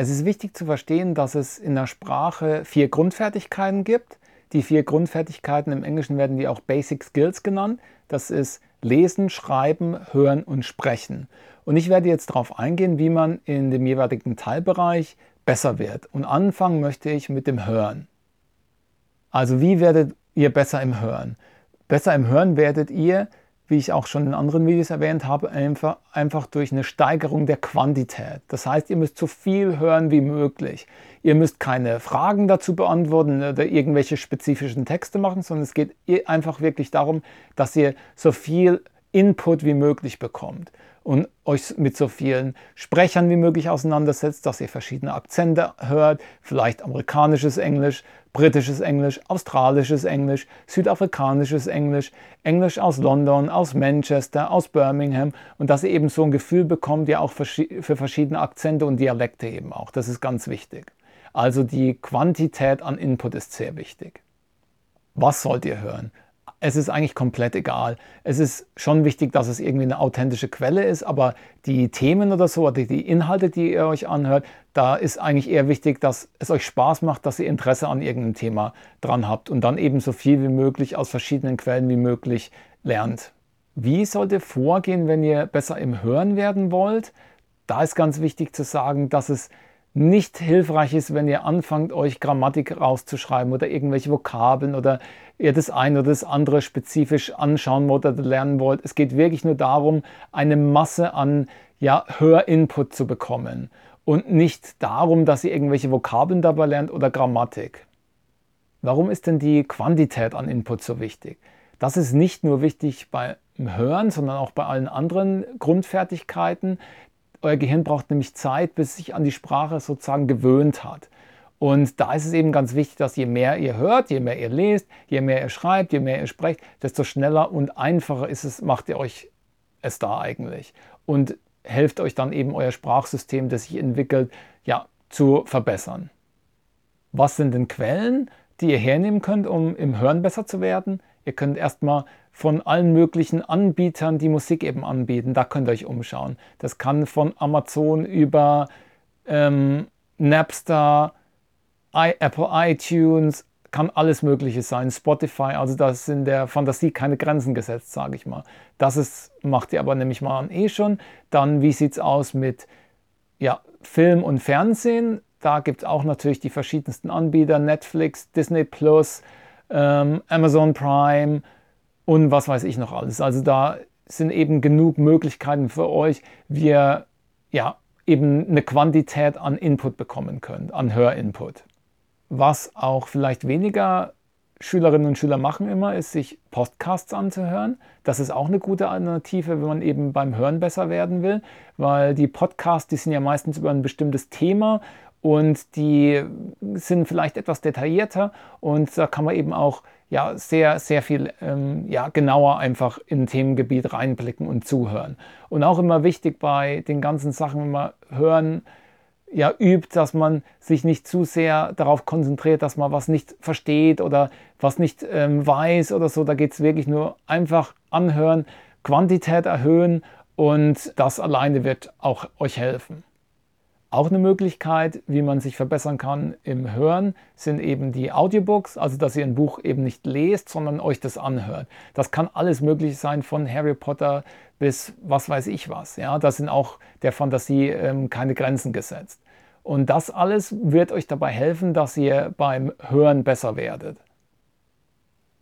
Es ist wichtig zu verstehen, dass es in der Sprache vier Grundfertigkeiten gibt. Die vier Grundfertigkeiten im Englischen werden die auch Basic Skills genannt. Das ist Lesen, Schreiben, Hören und Sprechen. Und ich werde jetzt darauf eingehen, wie man in dem jeweiligen Teilbereich besser wird. Und anfangen möchte ich mit dem Hören. Also wie werdet ihr besser im Hören? Besser im Hören werdet ihr, wie ich auch schon in anderen Videos erwähnt habe, einfach, einfach durch eine Steigerung der Quantität. Das heißt, ihr müsst so viel hören wie möglich. Ihr müsst keine Fragen dazu beantworten oder irgendwelche spezifischen Texte machen, sondern es geht einfach wirklich darum, dass ihr so viel Input wie möglich bekommt und euch mit so vielen Sprechern wie möglich auseinandersetzt, dass ihr verschiedene Akzente hört, vielleicht amerikanisches Englisch, britisches Englisch, australisches Englisch, südafrikanisches Englisch, Englisch aus London, aus Manchester, aus Birmingham und dass ihr eben so ein Gefühl bekommt, ja auch für verschiedene Akzente und Dialekte eben auch. Das ist ganz wichtig. Also die Quantität an Input ist sehr wichtig. Was sollt ihr hören? Es ist eigentlich komplett egal. Es ist schon wichtig, dass es irgendwie eine authentische Quelle ist, aber die Themen oder so, oder die Inhalte, die ihr euch anhört, da ist eigentlich eher wichtig, dass es euch Spaß macht, dass ihr Interesse an irgendeinem Thema dran habt und dann eben so viel wie möglich aus verschiedenen Quellen wie möglich lernt. Wie sollt ihr vorgehen, wenn ihr besser im Hören werden wollt? Da ist ganz wichtig zu sagen, dass es nicht hilfreich ist, wenn ihr anfangt, euch Grammatik rauszuschreiben oder irgendwelche Vokabeln oder ihr das eine oder das andere spezifisch anschauen wollt oder lernen wollt. Es geht wirklich nur darum, eine Masse an ja, Hörinput zu bekommen und nicht darum, dass ihr irgendwelche Vokabeln dabei lernt oder Grammatik. Warum ist denn die Quantität an Input so wichtig? Das ist nicht nur wichtig beim Hören, sondern auch bei allen anderen Grundfertigkeiten. Euer Gehirn braucht nämlich Zeit, bis es sich an die Sprache sozusagen gewöhnt hat. Und da ist es eben ganz wichtig, dass je mehr ihr hört, je mehr ihr lest, je mehr ihr schreibt, je mehr ihr sprecht, desto schneller und einfacher ist es, macht ihr euch es da eigentlich. Und helft euch dann eben euer Sprachsystem, das sich entwickelt, ja, zu verbessern. Was sind denn Quellen, die ihr hernehmen könnt, um im Hören besser zu werden? Ihr könnt erstmal von allen möglichen Anbietern, die Musik eben anbieten, da könnt ihr euch umschauen. Das kann von Amazon über ähm, Napster, I, Apple iTunes, kann alles Mögliche sein, Spotify, also da in der Fantasie keine Grenzen gesetzt, sage ich mal. Das ist, macht ihr aber nämlich mal an eh schon. Dann, wie sieht es aus mit ja, Film und Fernsehen? Da gibt es auch natürlich die verschiedensten Anbieter, Netflix, Disney Plus, ähm, Amazon Prime und was weiß ich noch alles. Also da sind eben genug Möglichkeiten für euch, wie ihr ja, eben eine Quantität an Input bekommen könnt, an Hörinput. Was auch vielleicht weniger Schülerinnen und Schüler machen immer, ist sich Podcasts anzuhören. Das ist auch eine gute Alternative, wenn man eben beim Hören besser werden will, weil die Podcasts, die sind ja meistens über ein bestimmtes Thema und die sind vielleicht etwas detaillierter und da kann man eben auch ja, sehr, sehr viel ähm, ja, genauer einfach in Themengebiet reinblicken und zuhören. Und auch immer wichtig bei den ganzen Sachen, wenn man hören, ja, übt, dass man sich nicht zu sehr darauf konzentriert, dass man was nicht versteht oder was nicht ähm, weiß oder so. Da geht es wirklich nur einfach anhören, Quantität erhöhen und das alleine wird auch euch helfen. Auch eine Möglichkeit, wie man sich verbessern kann im Hören, sind eben die Audiobooks, also dass ihr ein Buch eben nicht lest, sondern euch das anhört. Das kann alles möglich sein, von Harry Potter bis was weiß ich was. Ja, da sind auch der Fantasie ähm, keine Grenzen gesetzt. Und das alles wird euch dabei helfen, dass ihr beim Hören besser werdet.